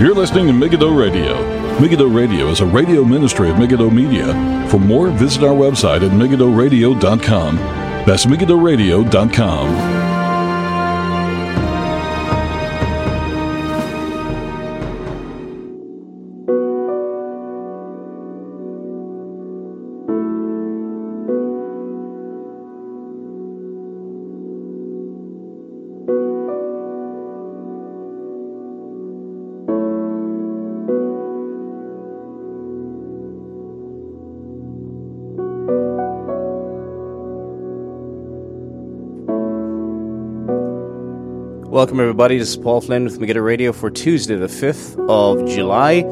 You're listening to Megiddo Radio. Megiddo Radio is a radio ministry of Megiddo Media. For more, visit our website at megiddoradio.com. That's megiddoradio.com. Welcome, everybody. This is Paul Flynn with Megiddo Radio for Tuesday, the 5th of July,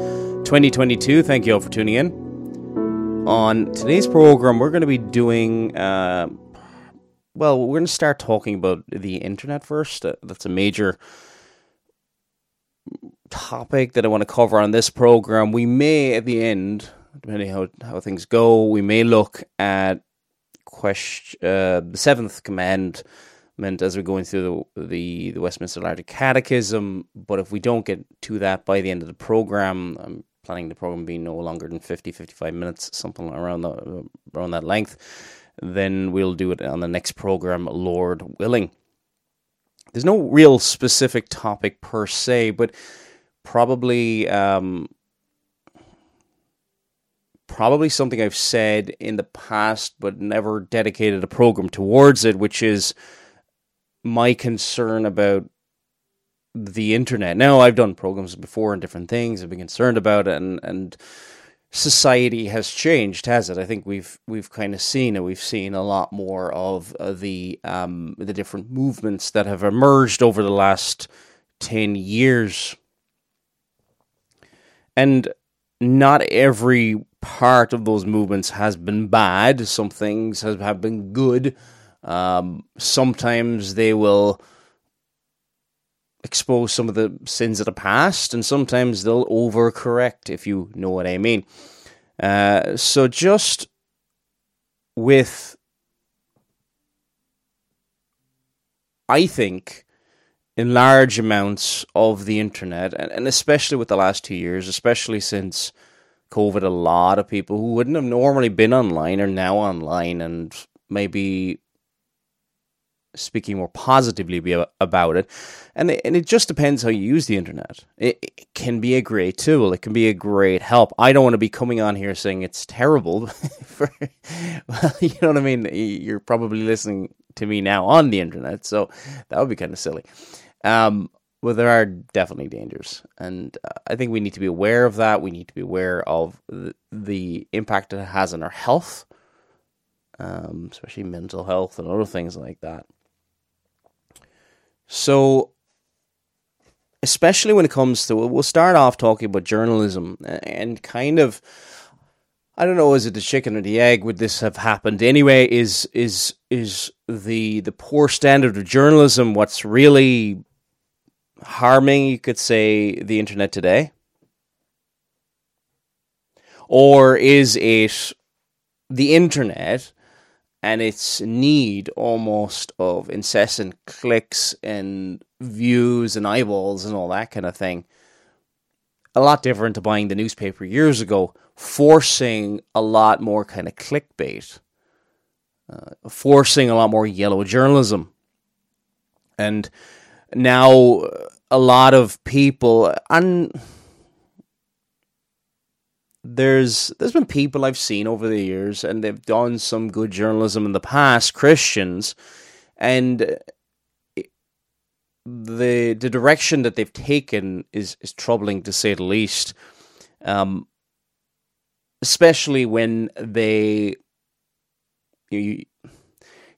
2022. Thank you all for tuning in. On today's program, we're going to be doing, uh, well, we're going to start talking about the internet first. Uh, that's a major topic that I want to cover on this program. We may, at the end, depending how, how things go, we may look at question, uh, the seventh command meant as we're going through the, the, the Westminster Larger Catechism. But if we don't get to that by the end of the program, I'm planning the program being no longer than 50, 55 minutes, something around the, around that length. Then we'll do it on the next program, Lord willing. There's no real specific topic per se, but probably um, probably something I've said in the past, but never dedicated a program towards it, which is my concern about the internet. Now, I've done programs before and different things. I've been concerned about it, and and society has changed, has it? I think we've we've kind of seen it. We've seen a lot more of uh, the um, the different movements that have emerged over the last ten years, and not every part of those movements has been bad. Some things have, have been good um, sometimes they will expose some of the sins of the past, and sometimes they'll overcorrect, if you know what I mean. Uh, so just with, I think, in large amounts of the internet, and, and especially with the last two years, especially since COVID, a lot of people who wouldn't have normally been online are now online and maybe speaking more positively about it. And it, and it just depends how you use the internet. It, it, can be a great tool. It can be a great help. I don't want to be coming on here saying it's terrible. for, well, you know what I mean? You're probably listening to me now on the internet, so that would be kind of silly. Um, well, there are definitely dangers, and uh, I think we need to be aware of that. We need to be aware of the, the impact it has on our health, um, especially mental health and other things like that. So, especially when it comes to, we'll start off talking about journalism and kind of, I don't know, is it the chicken or the egg? Would this have happened anyway? Is is is the the poor standard of journalism what's really harming? You could say the internet today, or is it the internet and its need almost of incessant clicks and views and eyeballs and all that kind of thing. A lot different to buying the newspaper years ago, forcing a lot more kind of clickbait, uh, forcing a lot more yellow journalism. And now a lot of people, and there's there's been people I've seen over the years, and they've done some good journalism in the past, Christians, and the the direction that they've taken is is troubling to say the least. Um, especially when they you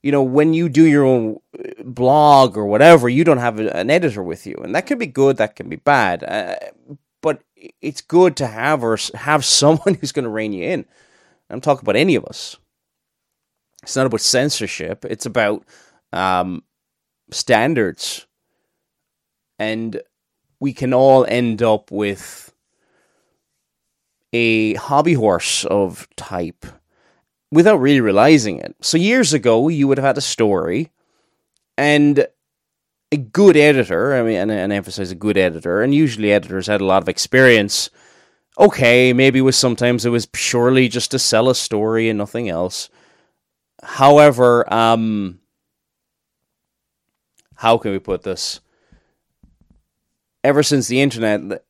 you know when you do your own blog or whatever you don't have an editor with you and that can be good that can be bad uh, but it's good to have or have someone who's going to rein you in. I'm talking about any of us. It's not about censorship. It's about um, standards, and we can all end up with a hobby horse of type without really realizing it. So years ago, you would have had a story, and a good editor, I mean, and, and emphasize a good editor, and usually editors had a lot of experience. Okay, maybe was sometimes it was purely just to sell a story and nothing else. However, um, how can we put this? Ever since the internet,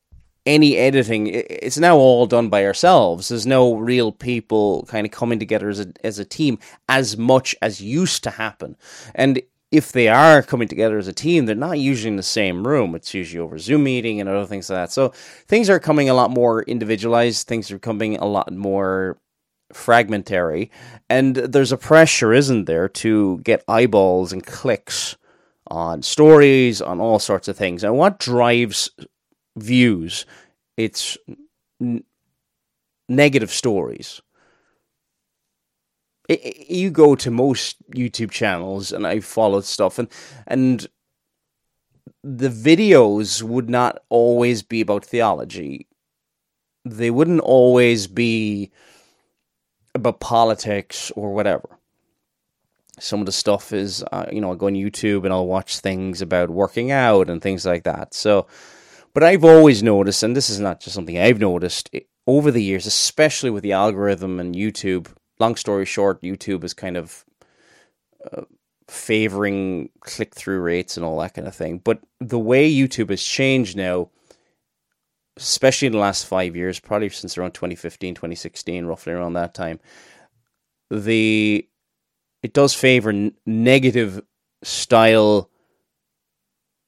any editing, it's now all done by ourselves. There's no real people kind of coming together as a as a team as much as used to happen. And if they are coming together as a team, they're not usually in the same room. It's usually over Zoom meeting and other things like that. So things are coming a lot more individualized. Things are coming a lot more fragmentary, and there's a pressure, isn't there, to get eyeballs and clicks on stories, on all sorts of things. And what drives views? It's n- negative stories it, you go to most YouTube channels, and I followed stuff, and and the videos would not always be about theology. They wouldn't always be about politics or whatever. Some of the stuff is, uh, you know, I go on YouTube and I'll watch things about working out and things like that. So, but I've always noticed, and this is not just something I've noticed over the years, especially with the algorithm and YouTube, long story short, YouTube is kind of uh, favoring click through rates and all that kind of thing. But the way YouTube has changed now, especially in the last five years, probably since around 2015, 2016, roughly around that time, the it does favor n- negative style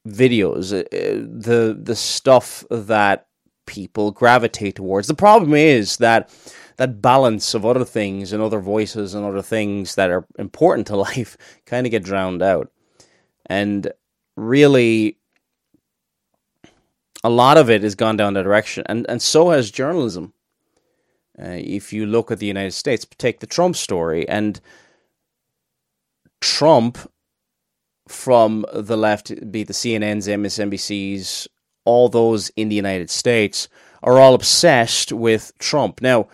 videos. Uh, the the stuff that people gravitate towards. The problem is that that balance of other things and other voices and other things that are important to life kind of get drowned out. And really, a lot of it has gone down that direction, and, and so has journalism. Uh, if you look at the United States, take the Trump story, and Trump from the left, be the CNNs, MSNBCs, all those in the United States, are all obsessed with Trump. Now,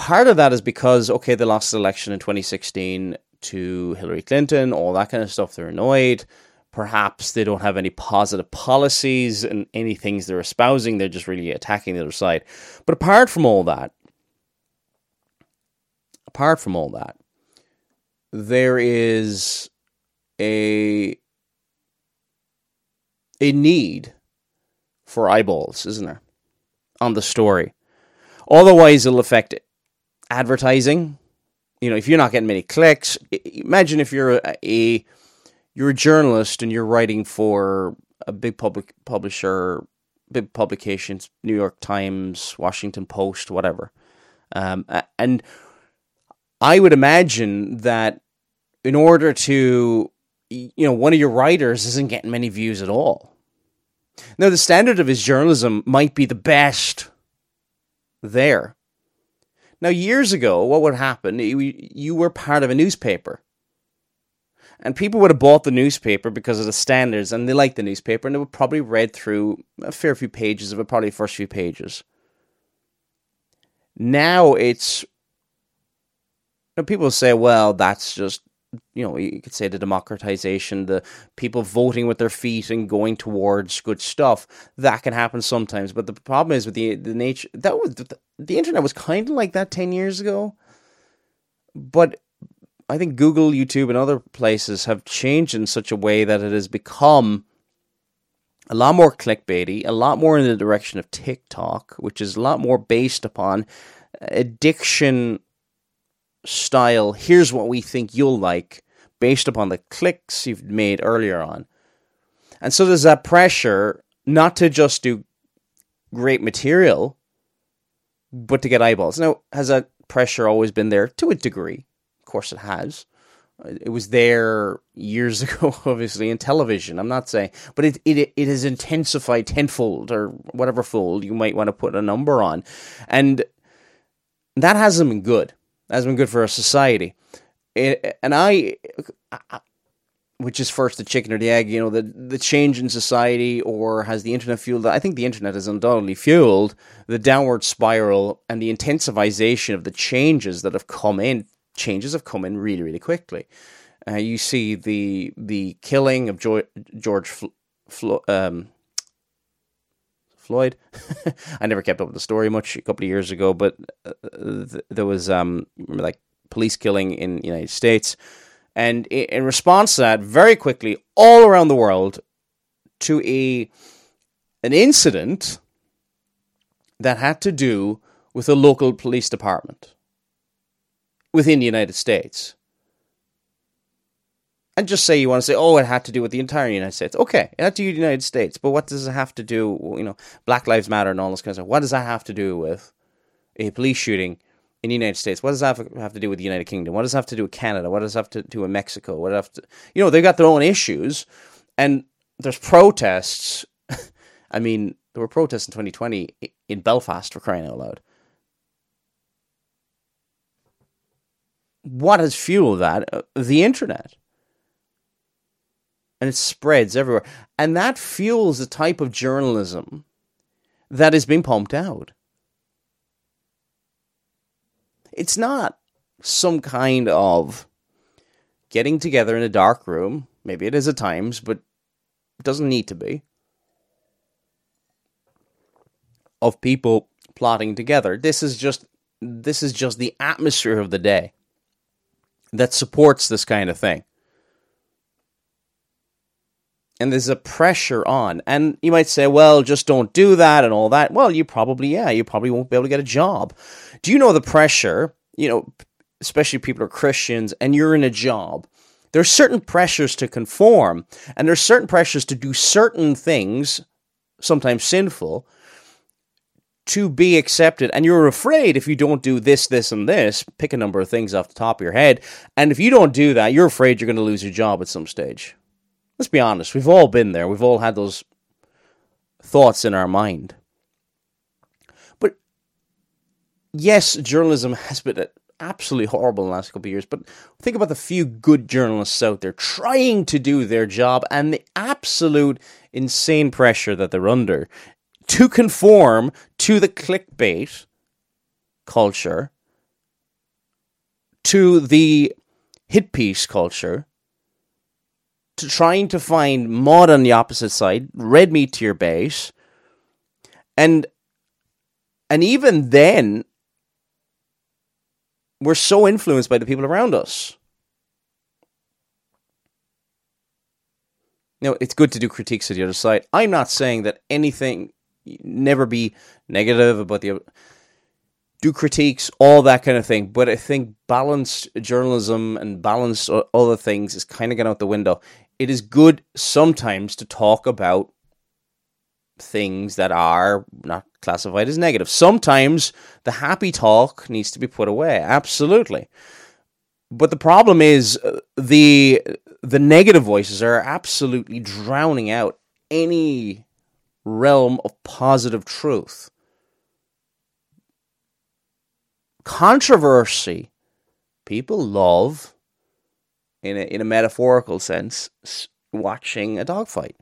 part of that is because okay, they lost the election in 2016 to Hillary Clinton, all that kind of stuff. They're annoyed. Perhaps they don't have any positive policies and any things they're espousing. They're just really attacking the other side. But apart from all that, apart from all that, there is a a need for eyeballs, isn't there, on the story? Otherwise, it'll affect advertising. You know, if you're not getting many clicks, imagine if you're a, a you're a journalist and you're writing for a big public publisher, big publications, New York Times, Washington Post, whatever. Um, and I would imagine that in order to, you know, one of your writers isn't getting many views at all. Now, the standard of his journalism might be the best there. Now, years ago, what would happen? You were part of a newspaper. And people would have bought the newspaper because of the standards and they liked the newspaper and they would probably read through a fair few pages of it, probably the first few pages. Now it's. You know, people say, well, that's just you know, you could say the democratization, the people voting with their feet and going towards good stuff. That can happen sometimes, but the problem is with the the nature that was the, the internet was kind of like that ten years ago, but I think Google, YouTube, and other places have changed in such a way that it has become a lot more clickbaity, a lot more in the direction of TikTok, which is a lot more based upon addiction style, here's what we think you'll like based upon the clicks you've made earlier on. And so there's that pressure not to just do great material, but to get eyeballs. Now, has that pressure always been there? To a degree. Of course it has. Uh, it was there years ago, obviously, in television. I'm not saying, but it, it, it has intensified tenfold or whatever fold you might want to put a number on. And that hasn't been good has been good for our society. And I, which is first the chicken or the egg, you know, the the change in society, or has the internet fueled? I think the internet has undoubtedly fueled the downward spiral and the intensivization of the changes that have come in. Changes have come in really, really quickly. Uh, you see the the killing of George, George Fl- Flo- um, Floyd. I never kept up with the story much a couple of years ago, but uh, th- there was um, like police killing in the United States, and in response to that, very quickly, all around the world, to a an incident that had to do with a local police department within the United States. And just say you want to say, oh, it had to do with the entire United States. Okay, it had to do with the United States, but what does it have to do, you know, Black Lives Matter and all this kind of stuff? What does that have to do with a police shooting in the United States? What does that have to do with the United Kingdom? What does that have to do with Canada? What does that have to do with Mexico? What have to, you know, they've got their own issues, and there's protests. I mean, there were protests in 2020 in Belfast for crying out loud. What has fueled that? Uh, the internet. And it spreads everywhere. And that fuels the type of journalism that is being pumped out. It's not some kind of getting together in a dark room. Maybe it is at times, but it doesn't need to be. Of people plotting together. This is just this is just the atmosphere of the day that supports this kind of thing. And there's a pressure on. And you might say, well, just don't do that and all that. Well, you probably, yeah, you probably won't be able to get a job. Do you know the pressure? You know, especially people are Christians and you're in a job. There's certain pressures to conform, and there's certain pressures to do certain things, sometimes sinful, to be accepted. And you're afraid if you don't do this, this, and this, pick a number of things off the top of your head. And if you don't do that, you're afraid you're going to lose your job at some stage. Let's be honest. We've all been there. We've all had those thoughts in our mind. But yes, journalism has been absolutely horrible in the last couple of years. But think about the few good journalists out there trying to do their job and the absolute insane pressure that they're under to conform to the clickbait culture, to the hit piece culture, to trying to find mod on the opposite side, red meat to your base, and and even then, we're so influenced by the people around us. Know, it's good to do critiques of the other side. I'm not saying that anything, never be negative about the, do critiques, all that kind of thing. But I think balanced journalism and balanced other things is kind of getting out the window. It is good sometimes to talk about things that are not classified as negative. Sometimes the happy talk needs to be put away. Absolutely. But the problem is uh, the the negative voices are absolutely drowning out any realm of positive truth. Controversy, people love, in a, in a metaphorical sense, watching a dogfight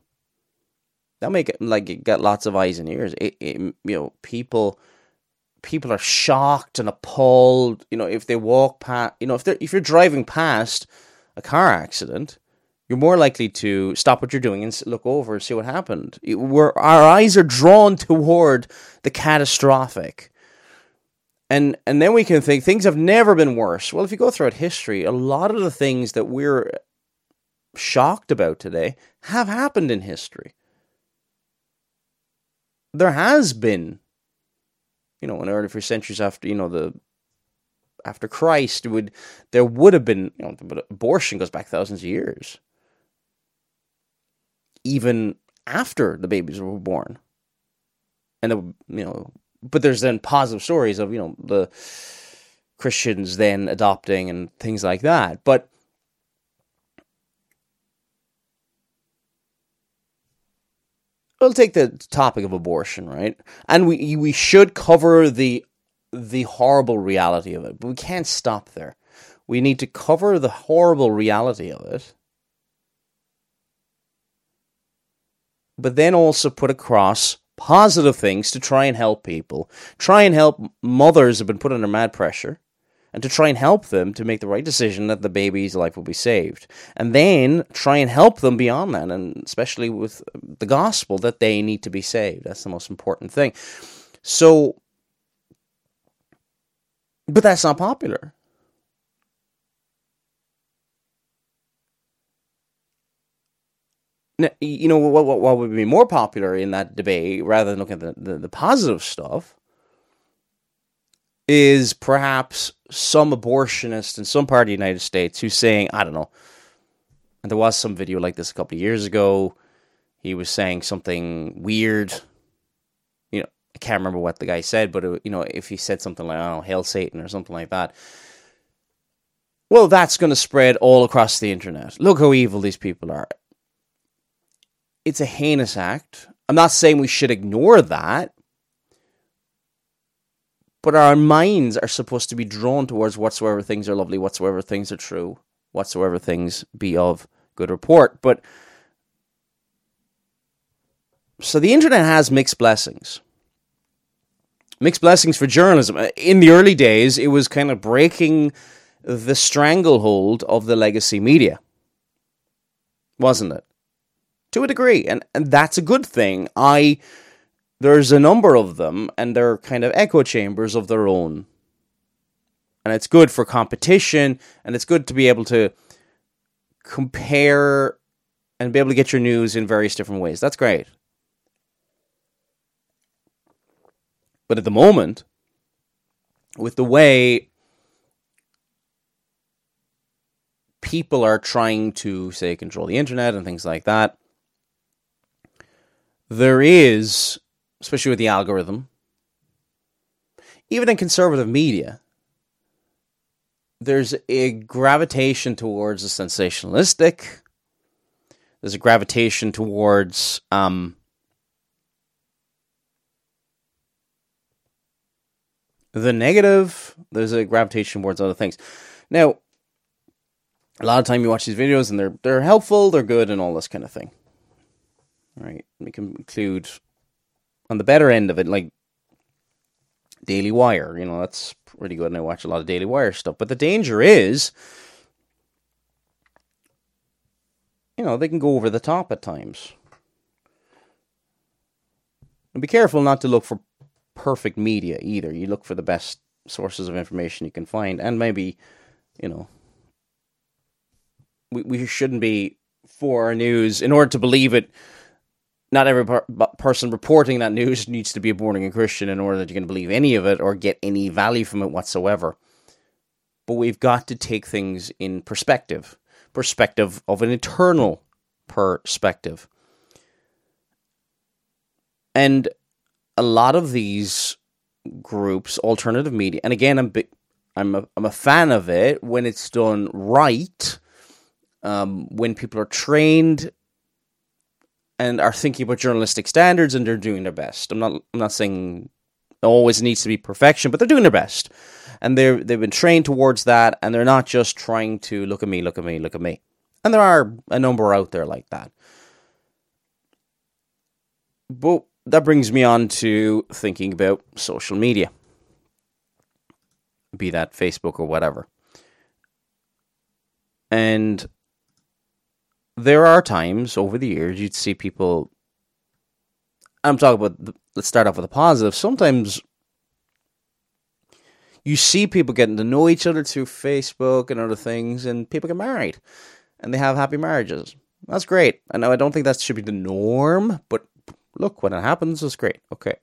that make it like it get lots of eyes and ears. It, it, you know, people people are shocked and appalled. You know, if they walk past, you know, if they're if you're driving past a car accident, you're more likely to stop what you're doing and look over and see what happened. Where our eyes are drawn toward the catastrophic. And and then we can think things have never been worse. Well, if you go throughout history, a lot of the things that we're shocked about today have happened in history there has been, you know, in early centuries after, you know, the after Christ would there would have been, you know, but abortion goes back thousands of years. Even after the babies were born. And the, you know, but there's then positive stories of, you know, the Christians then adopting and things like that. But we'll take the topic of abortion, right? And we we should cover the the horrible reality of it, but we can't stop there. We need to cover the horrible reality of it, but then also put across positive things to try and help people. Try and help mothers have been put under mad pressure. and to try and help them to make the right decision that the baby's life will be saved. And then try and help them beyond that, and especially with the gospel that they need to be saved. That's the most important thing. So, but that's not popular. You know what, what, what would be more popular in that debate, rather than looking at the, the, the positive stuff, is perhaps some abortionist in some part of the United States who's saying, I don't know, and there was some video like this a couple of years ago. He was saying something weird. You know, I can't remember what the guy said, but it, you know, if he said something like, "I hail Satan" or something like that, well, that's going to spread all across the internet. Look how evil these people are. It's a heinous act. I'm not saying we should ignore that, but our minds are supposed to be drawn towards whatsoever things are lovely, whatsoever things are true, whatsoever things be of good report. But so the internet has mixed blessings. Mixed blessings for journalism. In the early days, it was kind of breaking the stranglehold of the legacy media, wasn't it? To a degree, and and that's a good thing. I there's a number of them, and they're kind of echo chambers of their own. And it's good for competition, and it's good to be able to compare and be able to get your news in various different ways. That's great. But at the moment, with the way people are trying to, say, control the internet and things like that, there is especially with the algorithm, even in conservative media, there's a gravitation towards the sensationalistic. There's a gravitation towards um, the negative. There's a gravitation towards other things. Now, a lot of time you watch these videos and they're they're helpful, they're good, and all this kind of thing. Right, we can include on the better end of it, like Daily Wire, you know, that's pretty good, and I watch a lot of Daily Wire stuff. But the danger is, you know, they can go over the top at times. And be careful not to look for perfect media either. You look for the best sources of information you can find, and maybe, you know, we we shouldn't be for our news in order to believe it not every per- person reporting that news needs to be a born again Christian in order that you can believe any of it or get any value from it whatsoever. But we've got to take things in perspective, perspective of an eternal perspective. And a lot of these groups, alternative media, and again, I'm I'm a, I'm a fan of it when it's done right. Um, when people are trained and are thinking about journalistic standards and they're doing their best. I'm not I'm not saying always needs to be perfection, but they're doing their best. And they're they've been trained towards that and they're not just trying to look at me, look at me, look at me. And there are a number out there like that. But that brings me on to thinking about social media. Be that Facebook or whatever. And there are times over the years you'd see people. I'm talking about. The, let's start off with a positive. Sometimes you see people getting to know each other through Facebook and other things, and people get married, and they have happy marriages. That's great. I know I don't think that should be the norm, but look, when it happens, it's great. Okay,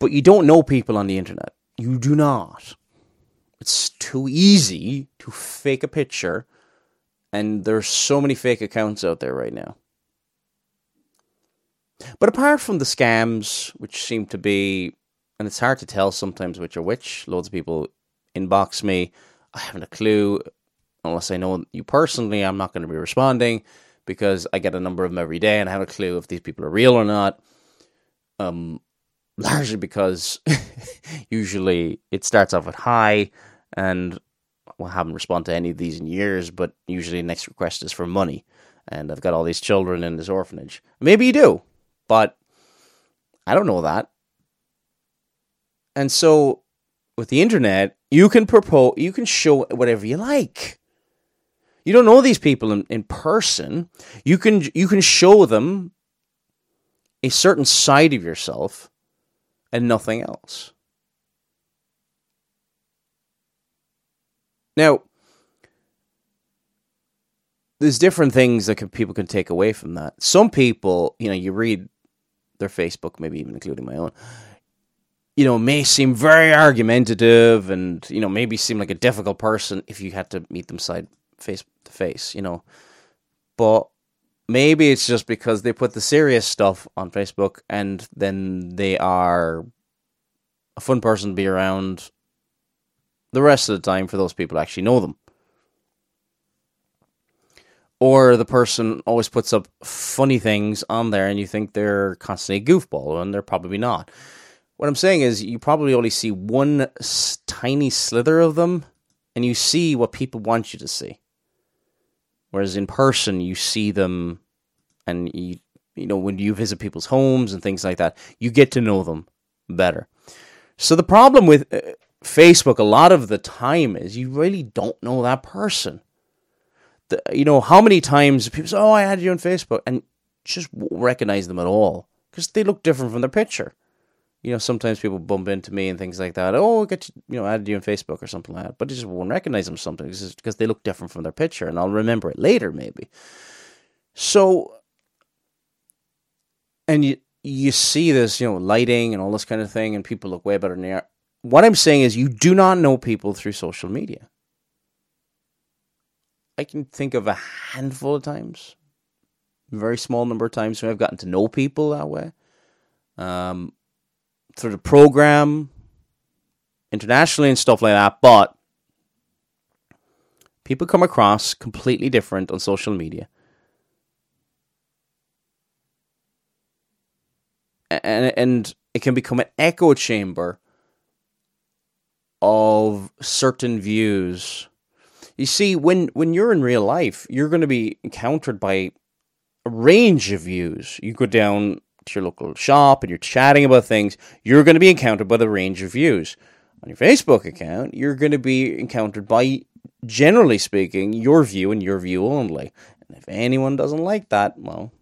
but you don't know people on the internet. You do not. It's too easy to fake a picture and there's so many fake accounts out there right now. But apart from the scams, which seem to be, and it's hard to tell sometimes which are which, loads of people inbox me. I haven't a clue. Unless I know you personally, I'm not going to be responding because I get a number of them every day and I have a clue if these people are real or not. Um, largely because usually it starts off at high and well, I haven't responded to any of these in years, but usually the next request is for money. And I've got all these children in this orphanage. Maybe you do, but I don't know that. And so with the internet, you can propose, you can show whatever you like. You don't know these people in, in person. You can you can show them a certain side of yourself and nothing else. Now, there's different things that can, people can take away from that. Some people, you know, you read their Facebook, maybe even including my own, you know, may seem very argumentative and, you know, maybe seem like a difficult person if you had to meet them side face to face, you know. But maybe it's just because they put the serious stuff on Facebook and then they are a fun person to be around the rest of the time for those people to actually know them. Or the person always puts up funny things on there and you think they're constantly a goofball, and they're probably not. What I'm saying is, you probably only see one tiny slither of them, and you see what people want you to see. Whereas in person, you see them, and you, you know, when you visit people's homes and things like that, you get to know them better. So the problem with uh, Facebook a lot of the time is you really don't know that person. The, you know, how many times people say, Oh, I added you on Facebook, and just recognize them at all because they look different from their picture. You know, sometimes people bump into me and things like that. Oh, I get you, you know, added you on Facebook or something like that, but I just won't recognize them something because they look different from their picture, and I'll remember it later maybe. So, and you you see this, you know, lighting and all this kind of thing, and people look way better than they are what I'm saying is you do not know people through social media. I can think of a handful of times, very small number of times when I've gotten to know people that way. Um, through the program, internationally and stuff like that, but people come across completely different on social media. And, and it can become an echo chamber of certain views. You see, when when you're in real life, you're going to be encountered by a range of views. You go down to your local shop and you're chatting about things, you're going to be encountered by the range of views. On your Facebook account, you're going to be encountered by, generally speaking, your view and your view only. And if anyone doesn't like that, well,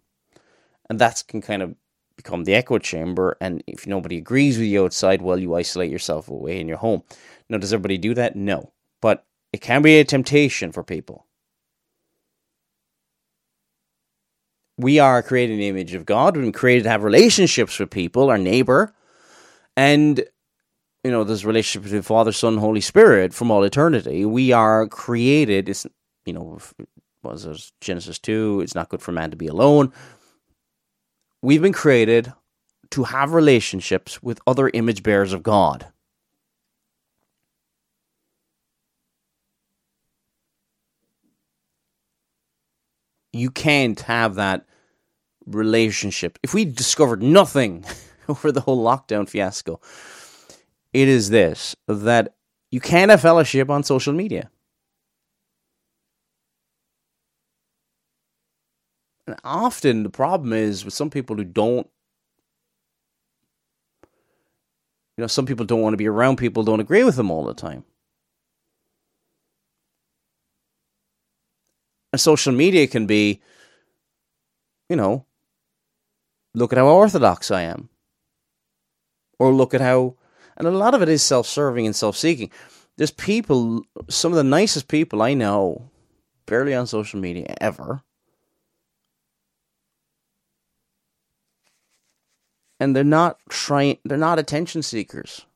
and that can kind of become the echo chamber. And if nobody agrees with you outside, well, you isolate yourself away in your home. Now, does everybody do that? No. But it can be a temptation for people. We are created in the image of God. We've been created to have relationships with people, our neighbor. And, you know, there's relationship between Father, Son, Holy Spirit from all eternity. We are created, it's, you know, was it Genesis 2, it's not good for man to be alone. We've been created to have relationships with other image bearers of God. You can't have that relationship. If we discovered nothing over the whole lockdown fiasco, it is this that you can't have fellowship on social media. And often the problem is with some people who don't, you know, some people don't want to be around people, don't agree with them all the time. And social media can be, you know, look at how orthodox I am. Or look at how, and a lot of it is self serving and self seeking. There's people, some of the nicest people I know, barely on social media ever. And they're not trying, they're not attention seekers.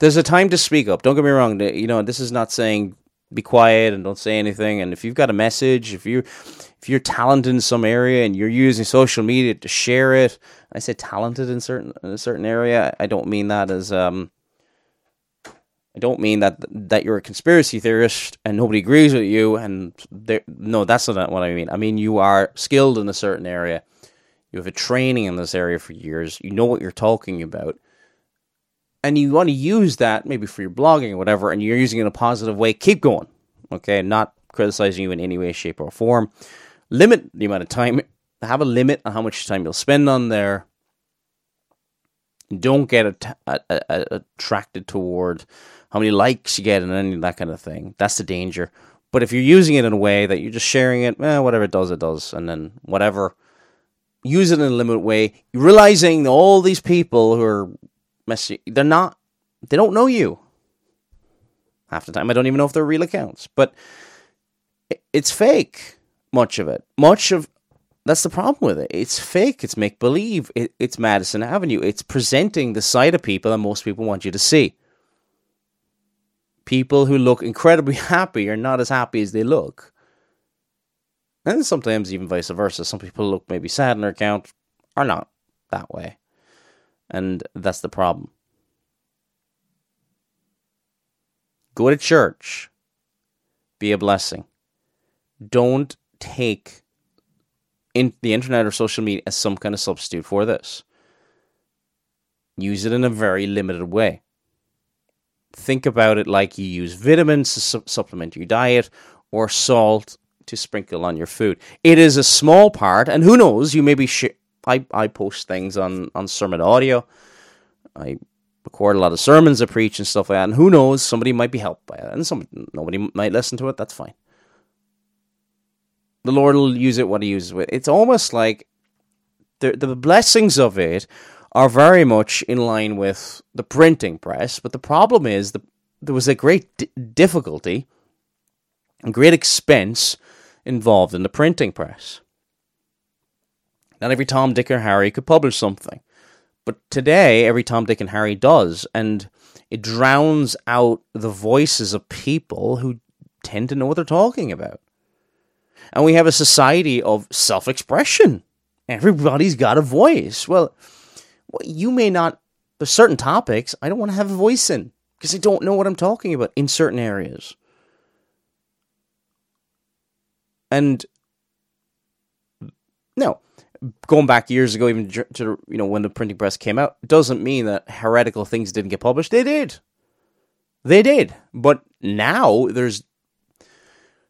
There's a time to speak up. Don't get me wrong. You know, this is not saying be quiet and don't say anything. And if you've got a message, if you if you're talented in some area and you're using social media to share it, I say talented in certain in a certain area. I don't mean that as um. I don't mean that that you're a conspiracy theorist and nobody agrees with you. And no, that's not what I mean. I mean you are skilled in a certain area. You have a training in this area for years. You know what you're talking about and you want to use that maybe for your blogging or whatever, and you're using it in a positive way, keep going. Okay, not criticizing you in any way, shape, or form. Limit the amount of time have a limit on how much time you'll spend on there. Don't get attracted toward how many likes you get and any that kind of thing. That's the danger. But if you're using it in a way that you're just sharing it, eh, whatever it does, it does, and then whatever, use it in a limited way. Realizing all these people who are they're not, they don't know you. Half the time, I don't even know if they're real accounts, but it's fake. Much of it, much of that's the problem with it. It's fake. It's make believe. It, it's Madison Avenue. It's presenting the side of people that most people want you to see people who look incredibly happy are not as happy as they look. And sometimes even vice versa. Some people look maybe sad in their account are not that way. And that's the problem. Go to church. Be a blessing. Don't take in the internet or social media as some kind of substitute for this. Use it in a very limited way think about it like you use vitamins to su- supplement your diet or salt to sprinkle on your food. It is a small part, and who knows, you maybe sh- I, I post things on, on sermon audio. I record a lot of sermons I preach and stuff like that, and who knows, somebody might be helped by it, and some nobody might listen to it. That's fine. The Lord will use it what He uses it. It's almost like the the blessings of it are very much in line with the printing press. But the problem is that there was a great d- difficulty and great expense involved in the printing press. Not every Tom, Dick, or Harry could publish something. But today, every Tom, Dick, and Harry does. And it drowns out the voices of people who tend to know what they're talking about. And we have a society of self expression. Everybody's got a voice. Well, you may not. There's certain topics I don't want to have a voice in because I don't know what I'm talking about in certain areas. And no, going back years ago, even to you know when the printing press came out, doesn't mean that heretical things didn't get published. They did, they did. But now there's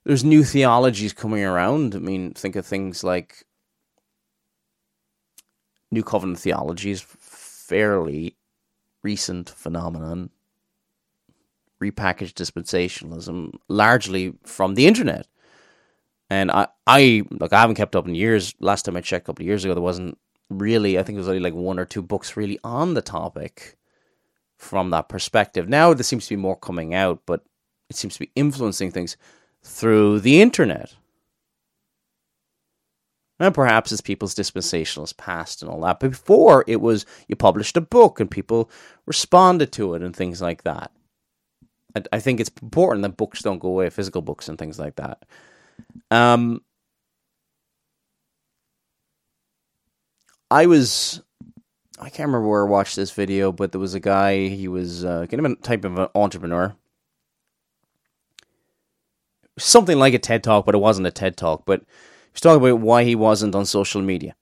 there's new theologies coming around. I mean, think of things like New Covenant theology is fairly recent phenomenon. Repackaged dispensationalism, largely from the internet. And I, I like I haven't kept up in years. Last time I checked a couple of years ago, there wasn't really. I think there was only like one or two books really on the topic from that perspective. Now there seems to be more coming out, but it seems to be influencing things through the internet. And perhaps it's people's dispensationalist past and all that. But before it was you published a book and people responded to it and things like that. I, I think it's important that books don't go away, physical books and things like that. Um, I was I can't remember where I watched this video, but there was a guy. He was uh, kind of a type of an entrepreneur, something like a TED talk, but it wasn't a TED talk. But He's talking about why he wasn't on social media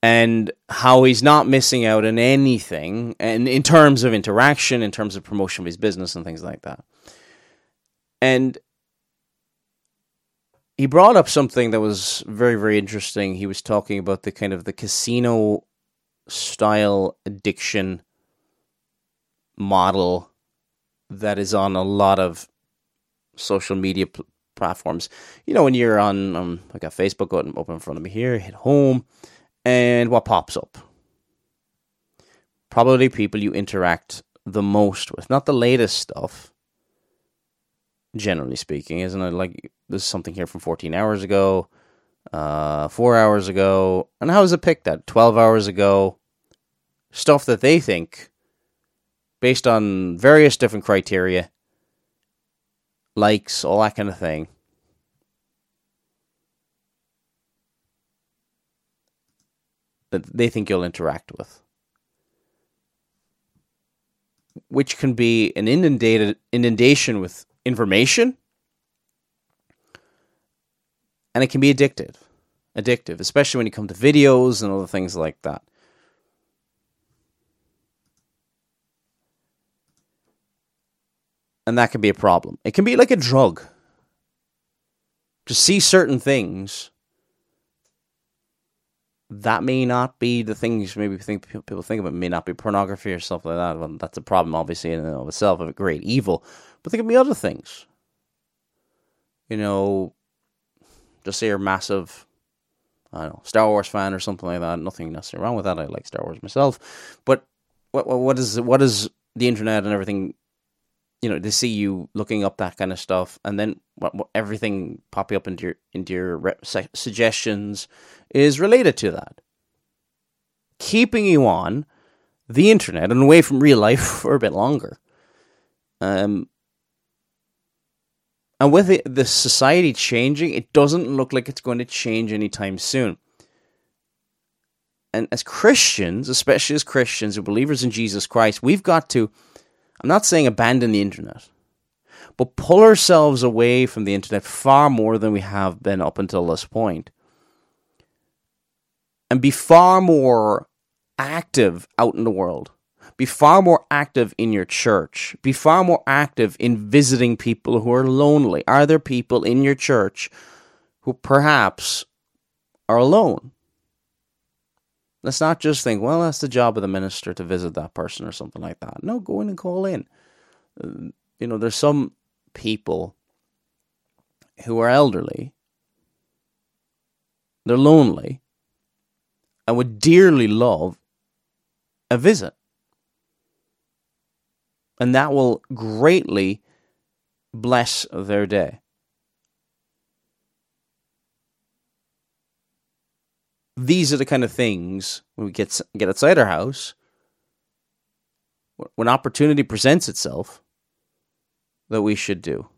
and how he's not missing out on anything and in terms of interaction, in terms of promotion of his business and things like that. And he brought up something that was very, very interesting. He was talking about the kind of the casino style addiction model that is on a lot of social media pl- platforms. You know, when you're on, um, I got Facebook open in front of me here, hit home, and what pops up? Probably people you interact the most with, not the latest stuff. Generally speaking, isn't it? Like there's something here from 14 hours ago, uh, four hours ago, and how is it picked at 12 hours ago? Stuff that they think, based on various different criteria, likes, all that kind of thing. That they think you'll interact with. Which can be an inundated inundation with information. And it can be addictive. Addictive, especially when you come to videos and other things like that. and that can be a problem. It can be like a drug. To see certain things that may not be the things maybe think people think of it may not be pornography or stuff like that. Well, that's a problem, obviously, in and of itself, of a great evil. But think of me other things. You know, just say you're massive, I don't know, Star Wars fan or something like that. Nothing necessarily wrong with that. I like Star Wars myself. But what what is what is the internet and everything you know, they see you looking up that kind of stuff, and then what, what, everything popping up into your into your re- suggestions is related to that, keeping you on the internet and away from real life for a bit longer. Um, and with the, the society changing, it doesn't look like it's going to change anytime soon. And as Christians, especially as Christians, or believers in Jesus Christ, we've got to I'm not saying abandon the internet, but pull ourselves away from the internet far more than we have been up until this. And be far more active out in the world. Be far more active in your church. Be far more active in visiting people who are lonely. Are there people in your church who perhaps are alone? Let's not just think, well, that's the job of the minister to visit that person or something like that. No, go in and call in. Uh, you know, there's some people who are elderly, they're lonely, and would dearly love a visit. And that will greatly bless their day. These are the kind of things when we get get outside our house, when opportunity presents itself, that we should do.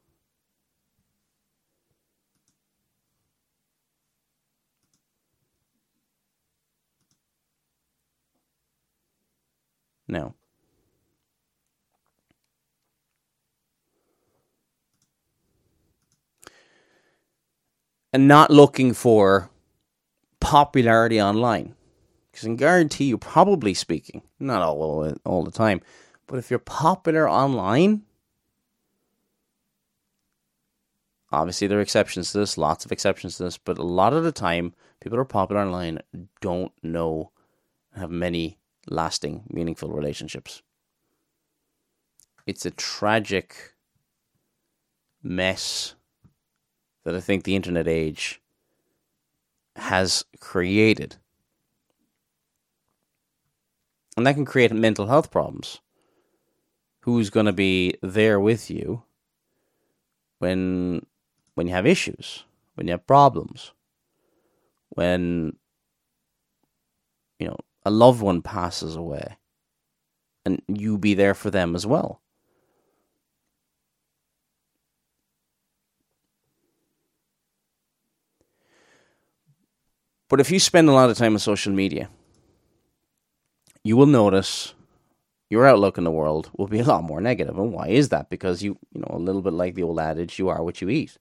Now, and not looking for popularity online. Because I guarantee you, probably speaking, not all all the time, but if you're popular online, obviously there are exceptions to this, lots of exceptions to this, but a lot of the time, people who are popular online don't know have many lasting, meaningful relationships. It's a tragic mess that I think the internet age has created. And that can create mental health problems. Who's going to be there with you when when you have issues, when you have problems, when you know a loved one passes away, and you be there for them as well. But if you spend a lot of time on social media, you will notice your outlook in the world will be a lot more negative. And why is that? Because you, you know, a little bit like the old adage, you are what you eat.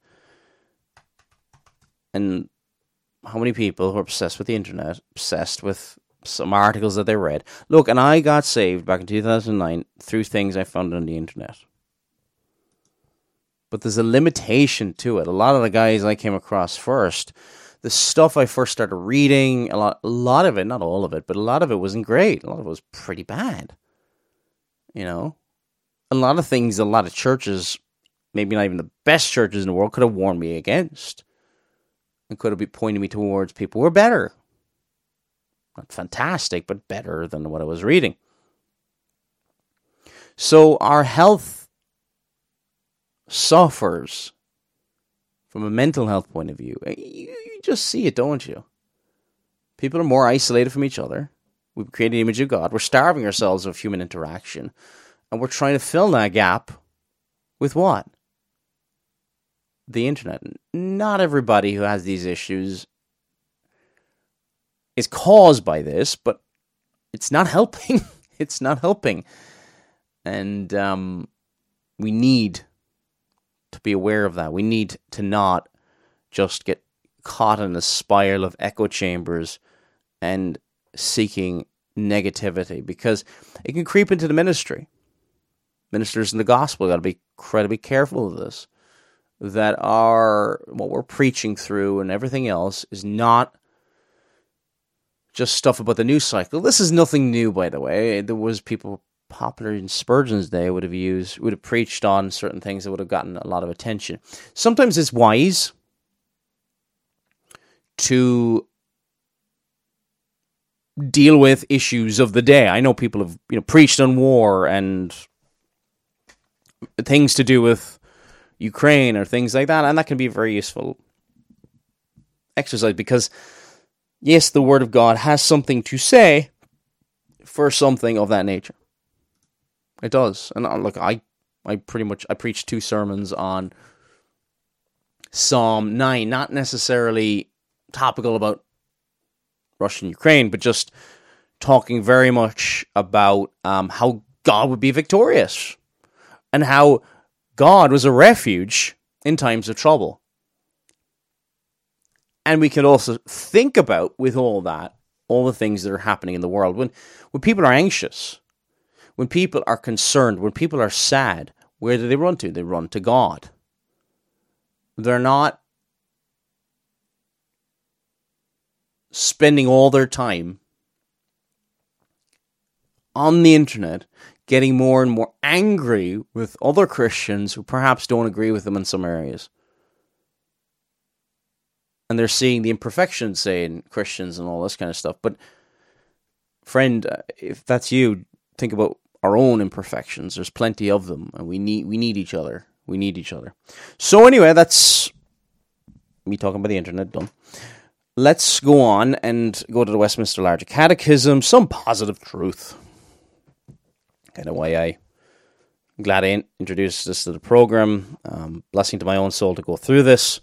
And how many people who are obsessed with the internet, obsessed with some articles that they read. Look, and I got saved back in 2009 through things I found on the internet. But there's a limitation to it. A lot of the guys I came across first the stuff I first started reading, a lot, a lot of it, not all of it, but a lot of it wasn't great. A lot of it was pretty bad. You know, a lot of things, a lot of churches, maybe not even the best churches in the world, could have warned me against, and could have been pointing me towards people who were better. Not fantastic, but better than what I was reading. So our health suffers from a mental health point of view. You, you just see it, don't you? People are more isolated from each other. We've created an image of God. We're starving ourselves of human interaction. And we're trying to fill that gap with what? The internet. Not everybody who has these issues is caused by this, but it's not helping. it's not helping. And um, we need to be aware of that. We need to not just get caught in a spiral of echo chambers and seeking negativity because it can creep into the ministry. Ministers in the gospel got to be incredibly careful of this. That our what we're preaching through and everything else is not just stuff about the news cycle. This is nothing new, by the way. There was people popular in Spurgeon's day would have used would have preached on certain things that would have gotten a lot of attention. Sometimes it's wise to deal with issues of the day. I know people have you know preached on war and things to do with Ukraine or things like that, and that can be a very useful exercise because yes, the Word of God has something to say for something of that nature. It does, and uh, look, I I pretty much I preached two sermons on Psalm nine, not necessarily topical about Russia and Ukraine, but just talking very much about um, how God would be victorious and how God was a refuge in times of trouble. And we can also think about, with all that, all the things that are happening in the world. When, when people are anxious, when people are concerned, when people are sad, where do they run to? They run to God. They're not spending all their time on the internet getting more and more angry with other Christians who perhaps don't agree with them in some areas. And they're seeing the imperfections, say, in Christians and all this kind of stuff. But, friend, uh, if that's you, think about our own imperfections. There's plenty of them, and we need we need each other. We need each other. So anyway, that's me talking about the internet. Done let's go on and go to the Westminster Larger Catechism, some positive truth. Kind of why I am glad I introduced this to the program. Um, blessing to my own soul to go through this.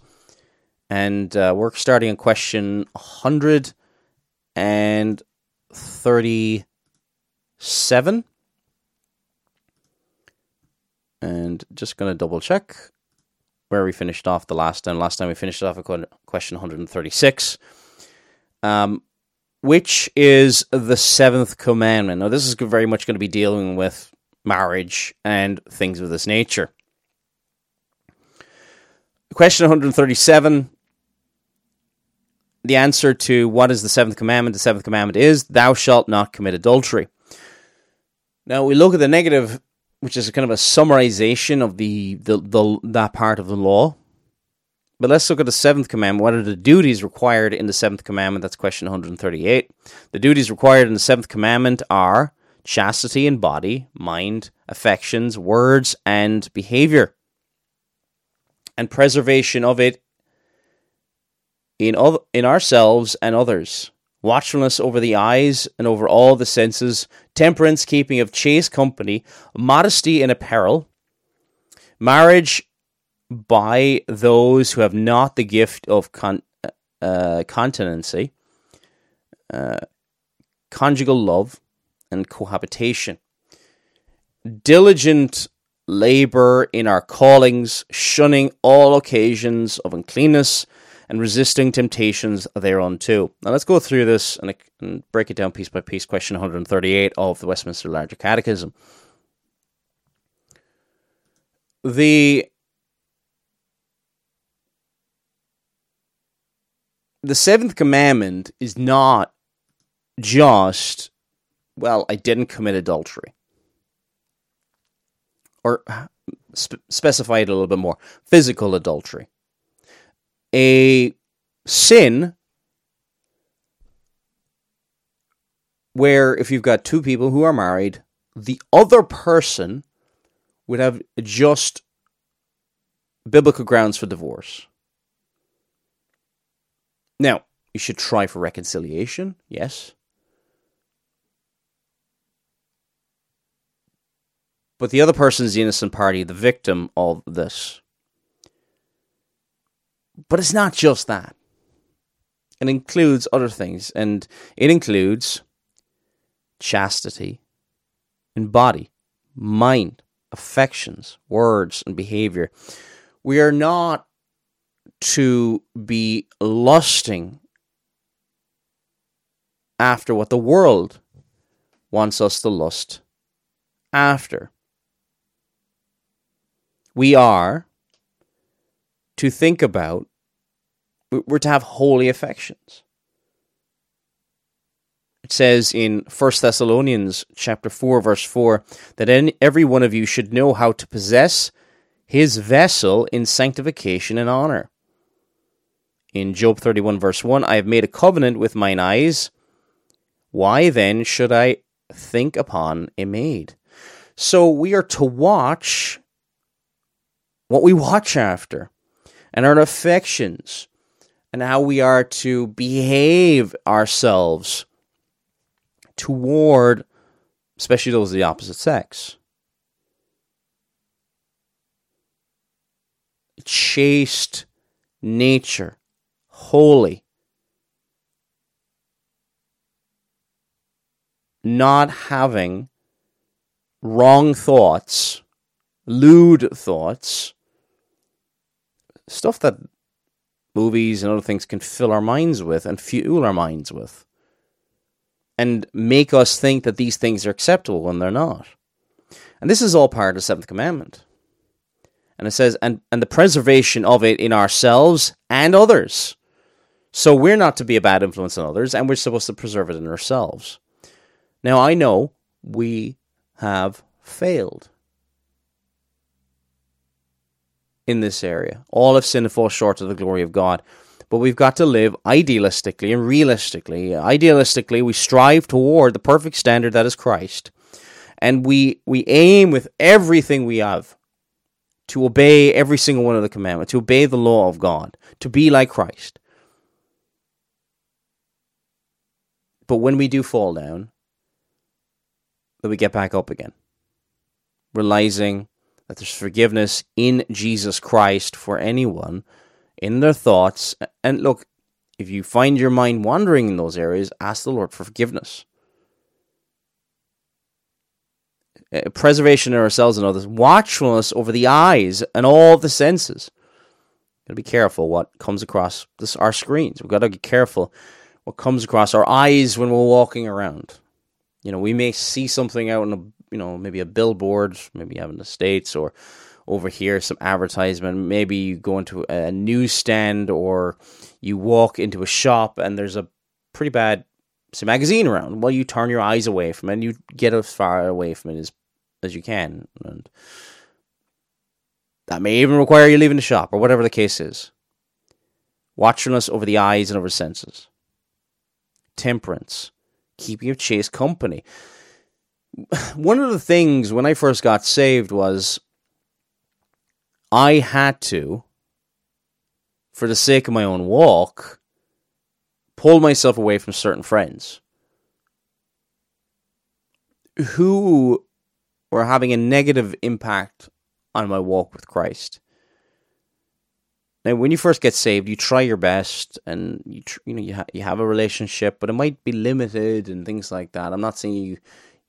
And uh, we're starting on question 137. And just going to double check where we finished off the last time. Last time we finished off question 136, um, which is the seventh commandment. Now, this is very much going to be dealing with marriage and things of this nature. Question 137 the answer to what is the seventh commandment? The seventh commandment is, Thou shalt not commit adultery. Now, we look at the negative which is kind of a summarization of the, the, the that part of the law. But let's look at the seventh commandment. What are the duties required in the seventh commandment? That's question 138. The duties required in the seventh commandment are chastity in body, mind, affections, words, and behavior, and preservation of it in, in ourselves and others watchfulness over the eyes and over all the senses, temperance, keeping of chaste company, modesty in apparel, marriage by those who have not the gift of con- uh, continency, uh, conjugal love, and cohabitation, diligent labor in our callings, shunning all occasions of uncleanness and resisting temptations thereunto. Now let's go through this and, and break it down piece by piece. Question 138 of the Westminster Larger Catechism. The the seventh commandment is not just well, I didn't commit adultery. Or spe- specify it a little bit more physical adultery a sin where if you've got two people who are married, the other person would have just biblical grounds for divorce. Now, you should try for reconciliation, yes. But the other person is the innocent party, the victim of this. But it's not just that. It includes other things, and it includes chastity in body, mind, affections, words, and behavior. We are not to be lusting after what the world wants us to lust after. We are to think about, we're to have holy affections. It says in 1 Thessalonians chapter 4 verse 4 that every one of you should know how to possess his vessel in sanctification and honor. In Job 31 verse 1, I have made a covenant with mine eyes. Why then should I think upon a maid? So we are to watch what we watch after and our affections and how we are to behave ourselves toward, especially those of the opposite sex. Chaste nature, holy, not having wrong thoughts, lewd thoughts, stuff that movies and other things can fill our minds with and fuel our minds with and make us think that these things are acceptable when they're not. And this is all part of the seventh commandment. And it says, and, and the preservation of it in ourselves and others. So we're not to be a bad influence on others, and we're supposed to preserve it in ourselves. Now, I know we have failed in this area. All have sinned and fall short of the glory of God. But we've got to live idealistically and realistically. Idealistically, we strive toward the perfect standard that is Christ. And we, we aim with everything we have to obey every single one of the commandments, to obey the law of God, to be like Christ. But when we do fall down, that we get back up again, realizing that there's forgiveness in Jesus Christ for anyone in their thoughts. And look, if you find your mind wandering in those areas, ask the Lord for forgiveness. Uh, preservation of ourselves and others, watchfulness over the eyes and all the senses. Got to be careful what comes across this, our screens. We've got to be careful what comes across our eyes when we're walking around. You know, we may see something out in a you know, maybe a billboard, maybe you have in the States or over here some advertisement. Maybe you go into a newsstand or you walk into a shop and there's a pretty bad say, magazine around. Well, you turn your eyes away from it and you get as far away from it as, as you can. And that may even require you leaving the shop or whatever the case is. Watchfulness over the eyes and over senses. Temperance. Keeping of chaste company one of the things when I first got saved was I had to, for the sake of my own walk, pull myself away from certain friends who were having a negative impact on my walk with Christ. Now, when you first get saved, you try your best, and you tr- you know you ha- you have a relationship, but it might be limited and things like that. I'm not saying you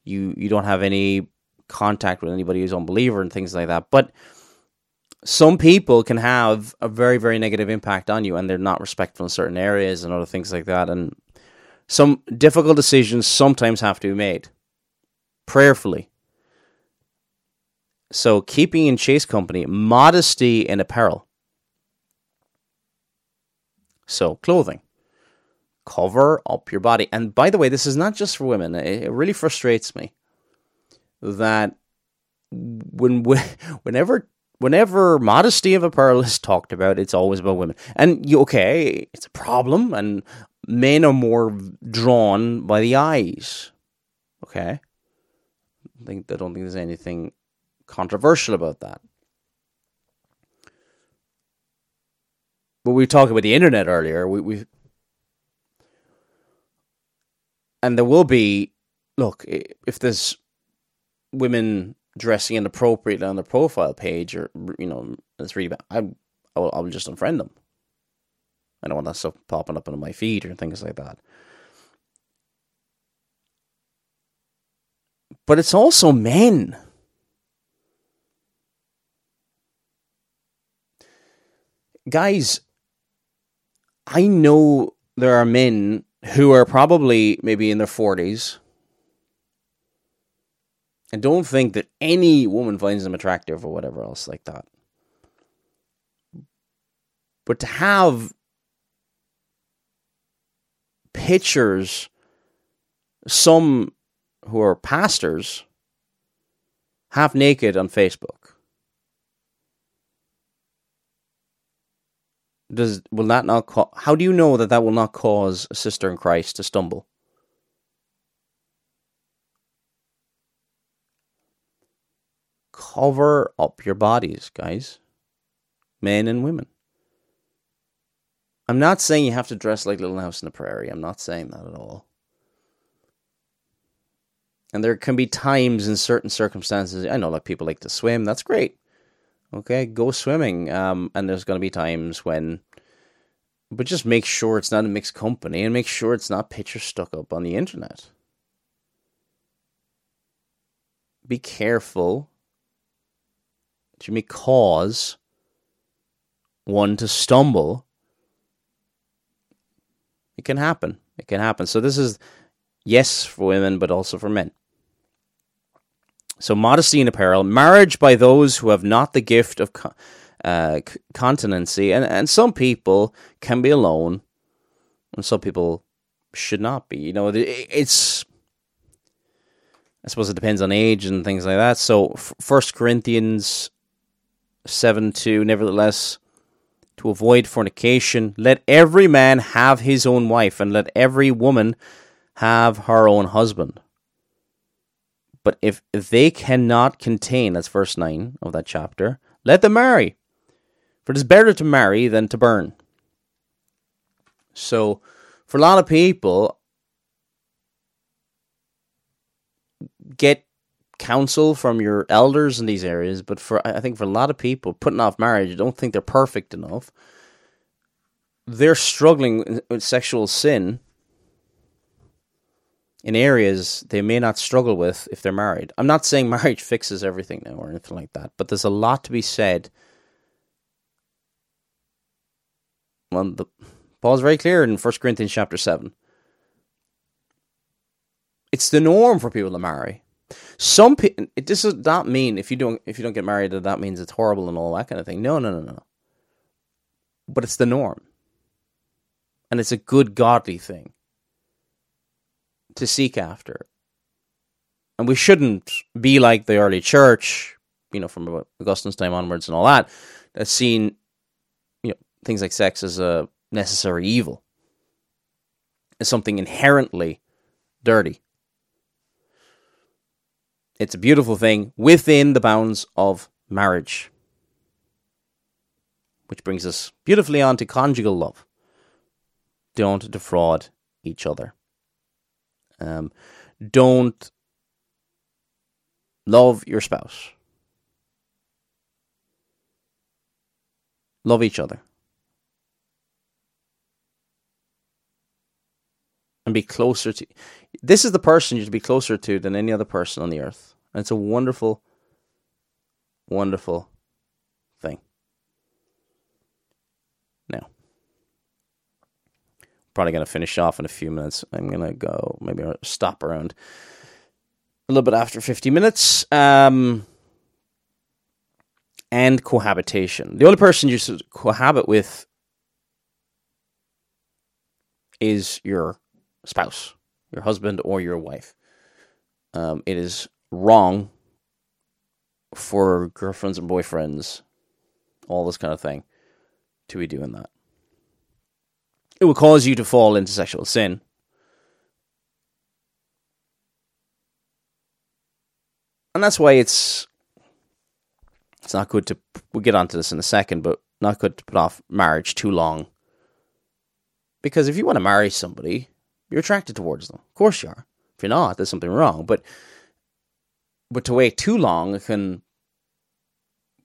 you you don't have any contact with anybody who's unbeliever and things like that. But some people can have a very very negative impact on you, and they're not respectful in certain areas and other things like that. And some difficult decisions sometimes have to be made prayerfully. So, keeping in chase company, modesty in apparel. So, clothing cover up your body. And by the way, this is not just for women. It, really frustrates me that when whenever whenever modesty of apparel is talked about, it's always about women. And you okay, it's a problem, and men are more drawn by the eyes. Okay, I think I don't think there's anything controversial about that. But we talked about the internet earlier. We we and there will be look if there's women dressing inappropriately on the profile page or you know it's really bad I I will, I will just unfriend them. I don't want that stuff popping up on my feed or things like that. But it's also men. Guys, I know there are men who are probably maybe in their 40s and don't think that any woman finds them attractive or whatever else like that. But to have pictures some who are pastors half naked on Facebook. Does will that not ca- how do you know that that will not cause a sister in Christ to stumble? Cover up your bodies, guys. Men and women. I'm not saying you have to dress like Little House in the Prairie. I'm not saying that at all. And there can be times in certain circumstances. I know, like people like to swim. That's great. Okay, go swimming. Um, and there's going to be times when, but just make sure it's not a mixed company and make sure it's not pictures stuck up on the internet. Be careful that you cause one to stumble. It can happen. It can happen. So this is yes for women, but also for men. So, modesty in apparel, marriage by those who have not the gift of uh, continency, and, and some people can be alone, and some people should not be. You know, it's. I suppose it depends on age and things like that. So, First Corinthians 7 2, nevertheless, to avoid fornication, let every man have his own wife, and let every woman have her own husband. But if, they cannot contain, that's verse 9 of that chapter, let them marry. For it is better to marry than to burn. So, for a lot of people, get counsel from your elders in these areas. But for I think for a lot of people, putting off marriage, don't think they're perfect enough. They're struggling with sexual sin in areas they may not struggle with if they're married. I'm not saying marriage fixes everything now or anything like that, but there's a lot to be said. Well, the, Paul's very clear in 1 Corinthians chapter 7. It's the norm for people to marry. Some it does not mean if you don't if you don't get married that that means it's horrible and all that kind of thing. No, no, no, no. But it's the norm, and it's a good godly thing to seek after. And we shouldn't be like the early church, you know, from Augustine's time onwards and all that, that's seen, you know, things like sex as a necessary evil, as something inherently dirty. It's a beautiful thing within the bounds of marriage. Which brings us beautifully on to conjugal love. Don't defraud each other. Um, don't love your spouse. Love each other. And be closer to. This is the person you should be closer to than any other person on the earth. And it's a wonderful, wonderful thing. Now, probably going to finish off in a few minutes. I'm going to go, maybe stop around a little bit after 50 minutes. Um, and cohabitation. The only person you should cohabit with is your spouse, your husband, or your wife. Um, it is wrong for girlfriends and boyfriends, all this kind of thing, to be doing that it will cause you to fall into sexual sin. And that's why it's it's not good to we'll get onto this in a second, but not good to put off marriage too long. Because if you want to marry somebody, you're attracted towards them. Of course you are. If you're not, there's something wrong. But but to wait too long can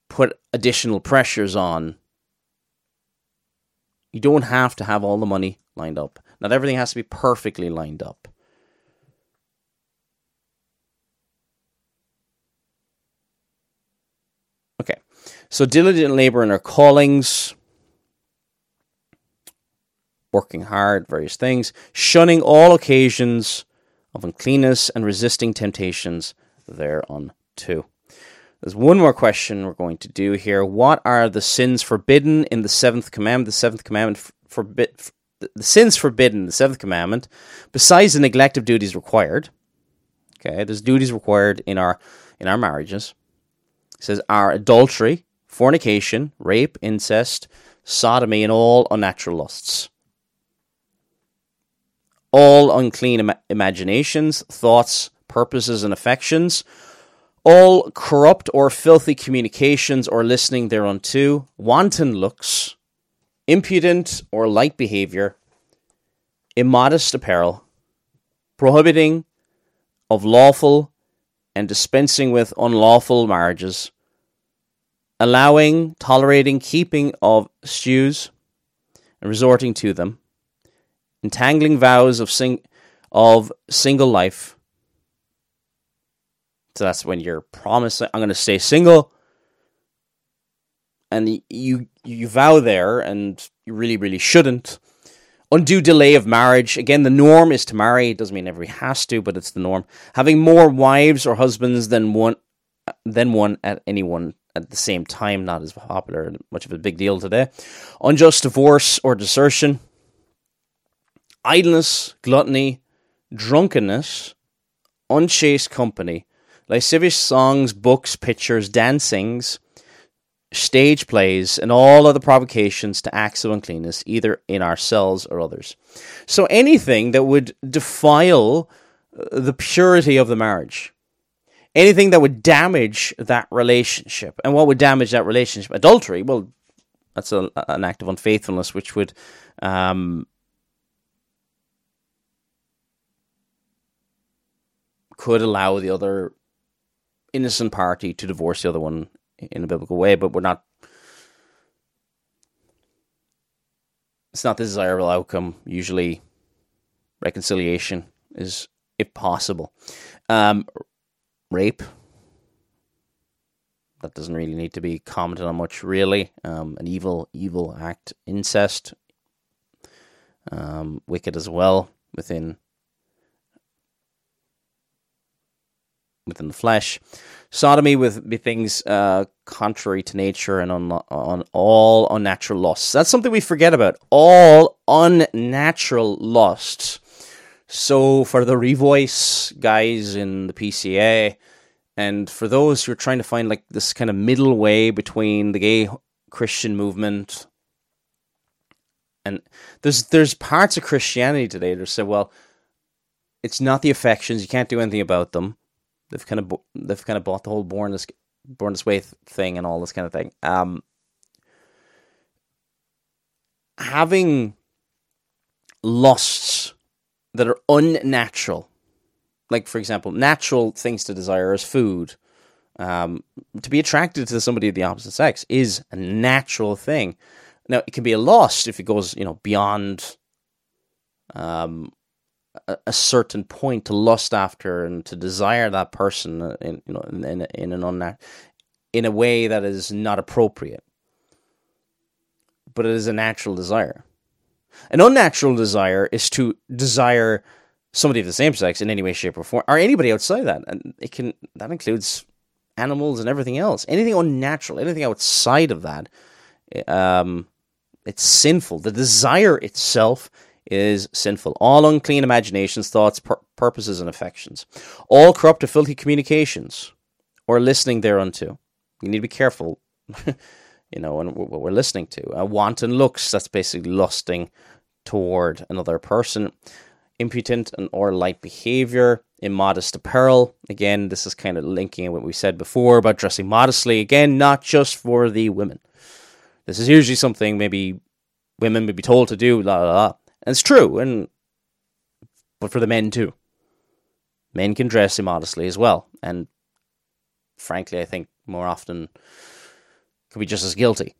put additional pressures on you don't have to have all the money lined up. Not everything has to be perfectly lined up. Okay. So diligent labor in our callings, working hard, various things, shunning all occasions of uncleanness and resisting temptations thereunto. There's one more question we're going to do here. What are the sins forbidden in the seventh commandment? The seventh commandment forbid, the, sins forbidden, the seventh commandment, besides the neglect of duties required. Okay, there's duties required in our in our marriages. It says are adultery, fornication, rape, incest, sodomy, and all unnatural lusts. All unclean Im- imaginations, thoughts, purposes, and affections, all corrupt or filthy communications or listening thereunto, wanton looks, impudent or light behavior, immodest apparel, prohibiting of lawful and dispensing with unlawful marriages, allowing, tolerating, keeping of stews, and resorting to them, entangling vows of sing of single life. So that's when you're promising, I'm going to stay single, and you you vow there, and you really really shouldn't. Undue delay of marriage. Again, the norm is to marry. It doesn't mean everybody has to, but it's the norm. Having more wives or husbands than one than one at any one at the same time, not as popular, much of a big deal today. Unjust divorce or desertion. Idleness, gluttony, drunkenness, unchaste company, lascivious songs, books, pictures, dancings, stage plays, and all other provocations to acts of uncleanness, either in ourselves or others. So anything that would defile uh, the purity of the marriage, anything that would damage that relationship. And what would damage that relationship? Adultery, well, that's a, an act of unfaithfulness, which would. Um, could allow the other innocent party to divorce the other one in a biblical way, but we're not. It's not the desirable outcome. Usually, reconciliation is, if possible. Um, rape. That doesn't really need to be commented on much, really. Um, an evil, evil act. Incest. Um, wicked as well within within the flesh. Sodomy with things uh, contrary to nature and on, on all unnatural lusts. That's something we forget about. All unnatural lusts. So for the Revoice guys in the PCA, and for those who are trying to find like this kind of middle way between the gay Christian movement and there's there's parts of Christianity today that say, well, it's not the affections, you can't do anything about them they've kind of they've kind of bought the whole born this born this way thing and all this kind of thing. Um, having lusts that are unnatural, like for example, natural things to desire is food. Um, to be attracted to somebody of the opposite sex is a natural thing. Now, it can be a lust if it goes, you know, beyond um, a, certain point to lust after and to desire that person in you know in in, an unnat- in a way that is not appropriate. But it is a natural desire. An unnatural desire is to desire somebody of the same sex in any way, shape, or form, or anybody outside that, and it can that includes animals and everything else. Anything unnatural, anything outside of that, um, it's sinful. The desire itself is sinful. All unclean imaginations, thoughts, pur- purposes, and affections. All corrupt or filthy communications, or listening thereunto. You need to be careful, you know, and what we're listening to. Uh, wanton looks, that's basically lusting toward another person. Impudent and or light behavior, immodest apparel. Again, this is kind of linking what we said before about dressing modestly. Again, not just for the women. This is usually something maybe women may be told to do, la la la. It's true, and but for the men too. Men can dress immodestly as well, and frankly, I think more often could be just as guilty.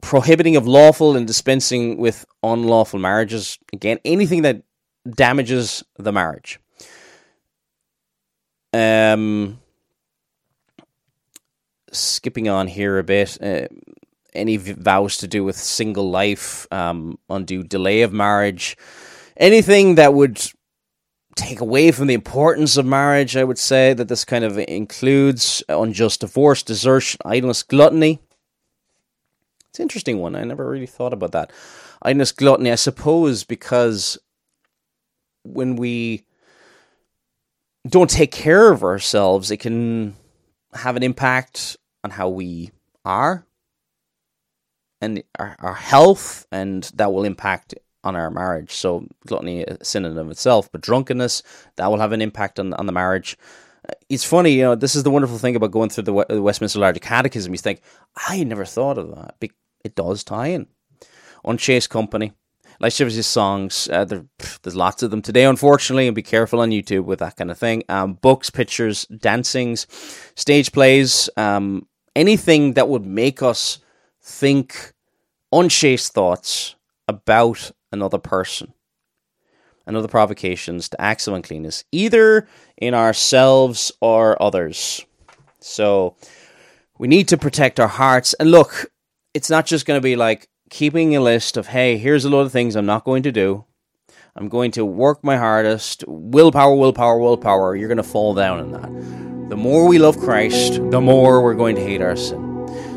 Prohibiting of lawful and dispensing with unlawful marriages. Again, anything that damages the marriage. Um, skipping on here a bit. Uh, any vows to do with single life, um, undue delay of marriage, anything that would take away from the importance of marriage. I would say that this kind of includes unjust divorce, desertion, idleness, gluttony. It's an interesting one. I never really thought about that. Idleness, gluttony, I suppose, because when we don't take care of ourselves, it can have an impact on how we are and our, our health, and that will impact on our marriage. So gluttony is a sin in of itself, but drunkenness that will have an impact on on the marriage. It's funny, you know. This is the wonderful thing about going through the, Westminster Larger Catechism. You think, I never thought of that. It does tie in. Unchaste Company, Lascivious's songs. Uh, there, there's lots of them today, unfortunately, and be careful on YouTube with that kind of thing. Um, books, pictures, dancings, stage plays, um, anything that would make us think unchaste thoughts about another person and other provocations to acts of uncleanness, either in ourselves or others. So we need to protect our hearts. And look, it's not just going to be like keeping a list of, hey, here's a lot of things I'm not going to do. I'm going to work my hardest. Willpower, willpower, willpower. You're going to fall down in that. The more we love Christ, the more we're going to hate our sin.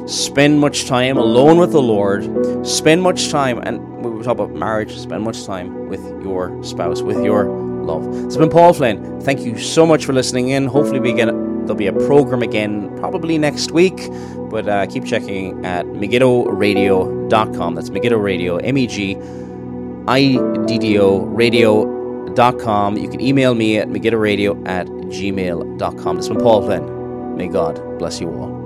Spend much time alone with the Lord. Spend much time, and we talk about marriage, spend much time with your spouse, with your love. It's been Paul Flynn. Thank you so much for listening in. Hopefully, we get there'll be a program again probably next week. But uh, keep checking at megiddoradio.com. That's Megiddo Radio, M E G I D D O radio.com. You can email me at megiddoradio at gmail.com. This is Paul Flynn. May God bless you all.